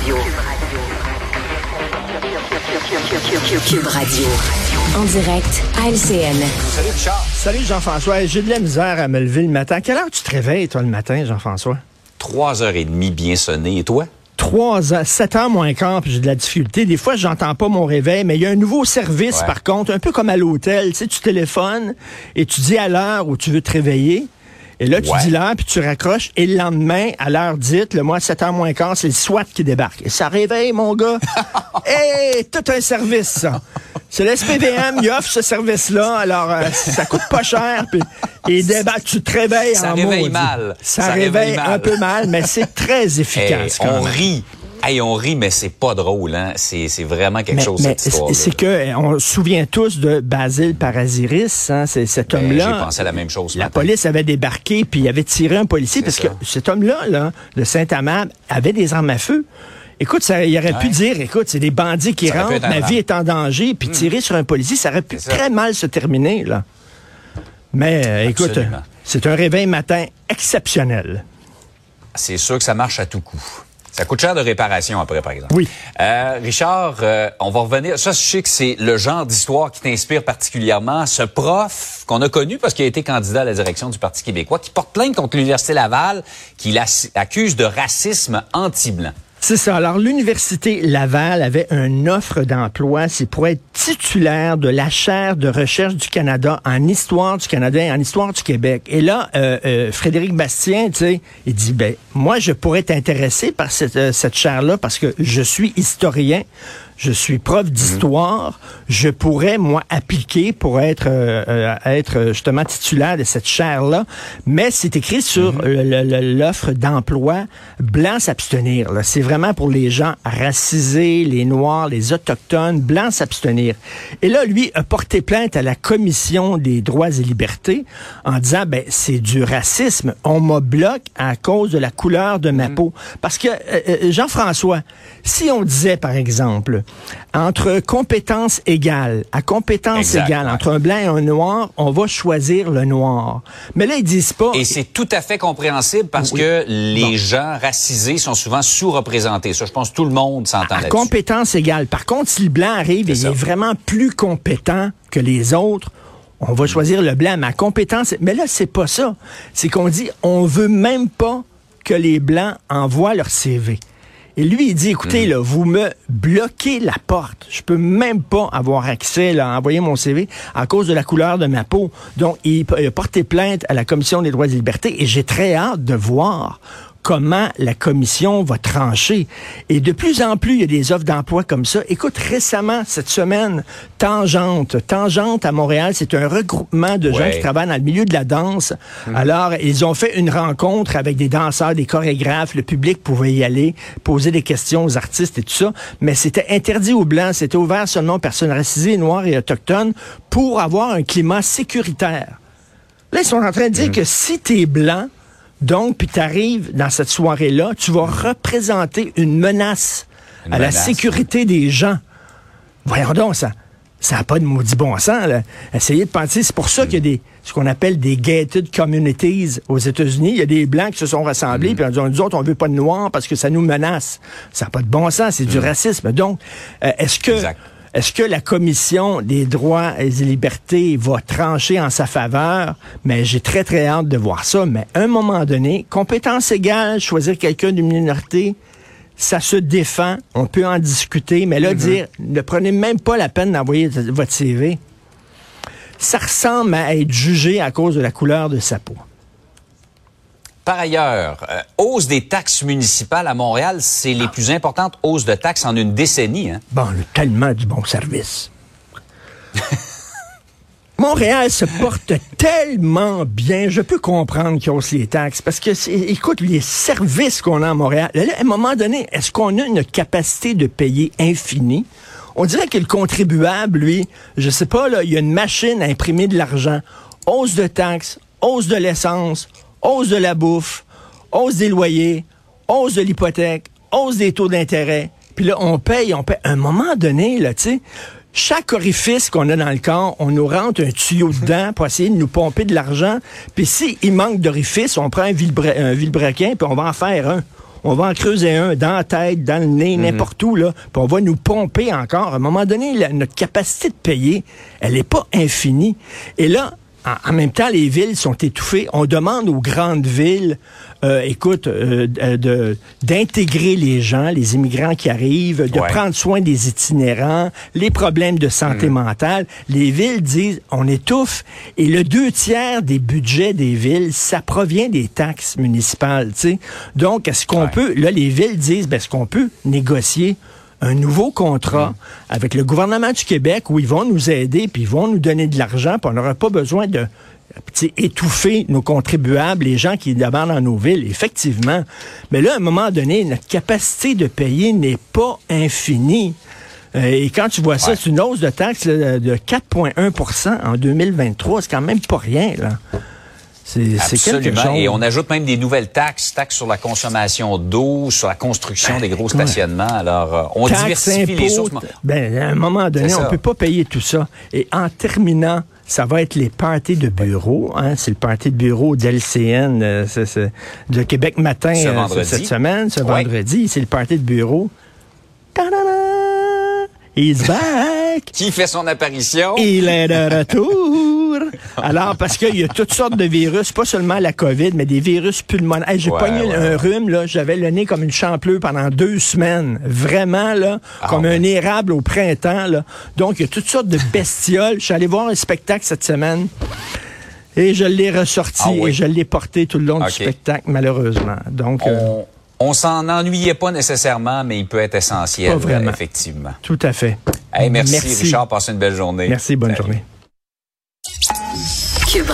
Radio. Cube Radio. En direct à LCN. Salut Richard. Salut Jean-François. J'ai de la misère à me lever le matin. À quelle heure tu te réveilles, toi, le matin, Jean-François? 3h30 bien sonné. Et toi? 3 heures, 7 heures moins quart, puis j'ai de la difficulté. Des fois, j'entends pas mon réveil, mais il y a un nouveau service, Ouais. par contre, un peu comme à l'hôtel. Tu sais, tu téléphones et tu dis à l'heure où tu veux te réveiller. Et là, tu Ouais. dis l'heure, puis tu raccroches. Et le lendemain, à l'heure dite, le mois 7 heures moins quart, c'est le SWAT qui débarque. Et ça réveille, mon gars. Hé, tout un service, ça. C'est le SPVM, il offre ce service-là. Alors, euh, ça coûte pas cher. Puis, et débarque, tu te réveilles Ça en réveille maudit. mal. Ça, Ça réveille, réveille mal. un peu mal, mais c'est très Hey, efficace. quand on même. rit. Hey, on rit, mais c'est pas drôle. Hein? C'est, c'est vraiment quelque Mais, chose, mais cette histoire c'est que euh, on se souvient tous de Basile Parasiris, hein, c'est cet Ben, J'ai homme-là. pensé à la même chose. La matin. police avait débarqué puis il avait tiré un policier parce que cet homme-là, là, de Saint-Amand, avait des armes à feu. Écoute, ça, il aurait pu dire, écoute, c'est des bandits qui Ça rentrent, ma vie est en danger, puis tirer sur un policier, ça aurait pu très mal se terminer, là. Mais euh, écoute, c'est un réveil matin exceptionnel. C'est sûr que ça marche à tout coup. Ça coûte cher de réparation après, par exemple. Oui. Euh, Richard, euh, on va revenir. Ça, je sais que c'est le genre d'histoire qui t'inspire particulièrement. Ce prof qu'on a connu parce qu'il a été candidat à la direction du Parti québécois, qui porte plainte contre l'Université Laval, qui l'accuse de racisme anti-blanc. C'est ça. Alors, l'Université Laval avait une offre d'emploi. C'est pour être titulaire de la chaire de recherche du Canada en histoire du Canada et en histoire du Québec. Et là, euh, euh, Frédéric Bastien, tu sais, il dit, ben, moi, je pourrais être intéressé par cette, euh, cette chaire-là parce que je suis historien. Je suis prof d'histoire. Je pourrais, moi, appliquer pour être, euh, euh, être justement titulaire de cette chaire-là. Mais c'est écrit sur le- le- l'offre d'emploi blanc s'abstenir. C'est vraiment pour les gens racisés, les Noirs, les Autochtones, blancs s'abstenir. Et là, lui a porté plainte à la Commission des droits et libertés en disant, ben, c'est du racisme. On me bloque à cause de la couleur de ma peau. Parce que, euh, euh, Jean-François, si on disait, par exemple, entre compétences égales, à compétences Exact, égales, entre un blanc et un noir, on va choisir le noir. Mais là, ils disent pas... Et c'est tout à fait compréhensible parce Oui. que les Bon. gens racisés sont souvent sous-représentés. Ça, je pense que tout le monde s'entend à là-dessus. compétence égale. Par contre, si le blanc arrive et il est vraiment plus compétent que les autres, on va choisir le blanc. Ma compétence, mais là, c'est pas ça. C'est qu'on dit, on veut même pas que les blancs envoient leur CV. Et lui, il dit, écoutez, là, vous me bloquez la porte. Je peux même pas avoir accès là, à envoyer mon CV à cause de la couleur de ma peau. Donc, il, il a porté plainte à la Commission des droits et libertés et j'ai très hâte de voir comment la commission va trancher. Et de plus en plus, il y a des offres d'emploi comme ça. Écoute, récemment, cette semaine, Tangente, Tangente à Montréal, c'est un regroupement de gens qui travaillent dans le milieu de la danse. Alors, ils ont fait une rencontre avec des danseurs, des chorégraphes. Le public pouvait y aller, poser des questions aux artistes et tout ça. Mais c'était interdit aux Blancs. C'était ouvert seulement aux personnes racisées, noires et autochtones pour avoir un climat sécuritaire. Là, ils sont en train de dire Mhm. que si tu es blanc, donc, puis tu arrives dans cette soirée-là, tu vas représenter une menace Une à la sécurité des gens. Voyons donc, ça ça n'a pas de maudit bon sens. Là. Essayez de penser. C'est pour ça qu'il y a des, ce qu'on appelle des gated communities aux États-Unis. Il y a des Blancs qui se sont rassemblés, puis on dit, nous autres, on veut pas de Noirs parce que ça nous menace. Ça n'a pas de bon sens, c'est du racisme. Donc, euh, est-ce que... Exact. Est-ce que la Commission des droits et des libertés va trancher en sa faveur? Mais j'ai très, très hâte de voir ça. Mais à un moment donné, compétence égale, choisir quelqu'un d'une minorité, ça se défend. On peut en discuter. Mais là, dire, ne prenez même pas la peine d'envoyer votre CV. Ça ressemble à être jugé à cause de la couleur de sa peau. Par ailleurs, euh, hausse des taxes municipales à Montréal, c'est les plus importantes hausses de taxes en une décennie. Hein? Bon, on a tellement du bon service. Montréal se porte tellement bien. Je peux comprendre qu'ils haussent les taxes parce que, écoute, les services qu'on a à Montréal, à un moment donné, est-ce qu'on a une capacité de payer infinie? On dirait que le contribuable, lui, je sais pas, là, il y a une machine à imprimer de l'argent. Hausse de taxes, hausse de l'essence, hausse de la bouffe, hausse des loyers, hausse de l'hypothèque, hausse des taux d'intérêt. Puis là, on paye, on paye. À un moment donné, là, tu sais, chaque orifice qu'on a dans le corps, on nous rentre un tuyau dedans pour essayer de nous pomper de l'argent. Puis s'il manque d'orifice, on prend un, villebra- un vilebrequin, puis on va en faire un. on va en creuser un dans la tête, dans le nez, Mhm. n'importe où, là, puis on va nous pomper encore. À un moment donné, la- notre capacité de payer, elle n'est pas infinie. Et là, en, même temps, les villes sont étouffées. On demande aux grandes villes, euh, écoute, euh, euh, de d'intégrer les gens, les immigrants qui arrivent, de Ouais. prendre soin des itinérants, les problèmes de santé mentale. Les villes disent, on étouffe. Et le deux tiers des budgets des villes, ça provient des taxes municipales. tu sais. Donc, est-ce qu'on Ouais. peut, là, les villes disent, ben, est-ce qu'on peut négocier un nouveau contrat avec le gouvernement du Québec où ils vont nous aider, puis ils vont nous donner de l'argent, puis on n'aura pas besoin de étouffer nos contribuables, les gens qui demandent dans nos villes, effectivement. Mais là, à un moment donné, notre capacité de payer n'est pas infinie. Euh, et quand tu vois ça, Ouais. c'est une hausse de taxes de 4,1% en 2023. C'est quand même pas rien, là. C'est Absolument. chose. Et on ajoute même des nouvelles taxes, taxes sur la consommation d'eau, sur la construction des gros stationnements. Alors, euh, on Taxes, diversifie les impôts, sources. Ben, à un moment donné, on ça. peut pas payer tout ça. Et en terminant, ça va être les parties de bureau. Hein? C'est le party de bureau d'LCN euh, de Québec Matin Ce euh, cette semaine, ce Ouais. vendredi. C'est le party de bureau. Ta-da-da! He's back! Qui fait son apparition? Il est de retour. Alors, parce qu'il y a toutes sortes de virus, pas seulement la COVID, mais des virus pulmonaires. Hey, J'ai Ouais, pogné ouais, un rhume, là, j'avais le nez comme une champleuse pendant deux semaines. Vraiment, là, Ah, comme ouais. un érable au printemps, là. Donc, il y a toutes sortes de bestioles. Je suis allé voir un spectacle cette semaine. Et je l'ai ressorti Ah oui. et je l'ai porté tout le long du spectacle, malheureusement. Donc, euh, On, on s'en ennuyait pas nécessairement, mais il peut être essentiel, Pas vraiment. effectivement. tout à fait. Hey, merci, Richard. Passe une belle journée. Merci, bonne Salut. journée.